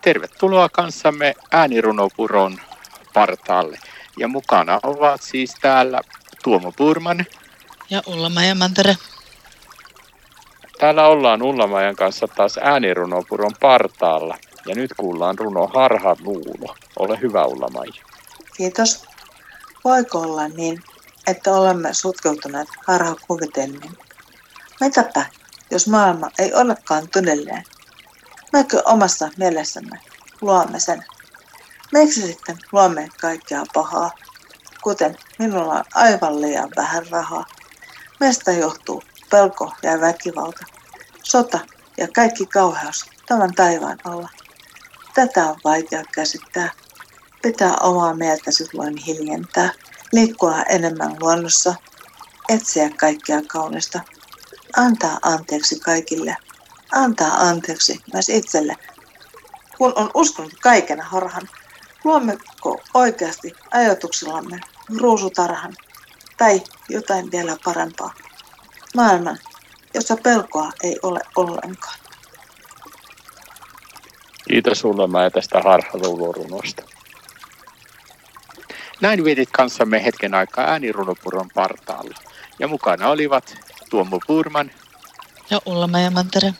Tervetuloa kanssamme äänirunopuron partaalle. Ja mukana ovat siis täällä Tuomo Purman. Ja Ullamajan Mantere. Täällä ollaan Ullamajan kanssa taas äänirunopuron partaalla. Ja nyt kuullaan runo Harha luulo. Ole hyvä Ullamaja. Kiitos. Voiko olla niin, että olemme sutkeutuneet harhakuvitelmiin? Mitäpä, jos maailma ei olekaan todellinen? Mekö omassa mielessämme luomme sen? Miksi sitten luomme kaikkea pahaa? Kuten minulla on aivan liian vähän rahaa. Meistä johtuu pelko ja väkivalta, sota ja kaikki kauheus tämän taivaan alla. Tätä on vaikea käsittää. Pitää omaa mieltä silloin hiljentää, liikkua enemmän luonnossa, etsiä kaikkea kaunista, antaa anteeksi kaikille, antaa anteeksi myös itselle, kun on uskonut kaiken harhan. Luommeko oikeasti ajatuksillamme ruusutarhan tai jotain vielä parempaa? Maailman, jossa pelkoa ei ole ollenkaan. Kiitos sulle mä tästä harhaluulurunosta. Näin vietit kanssamme hetken aikaa äänirunopuron partaalla. Ja mukana olivat Tuomo Purman ja Ulla Mantere.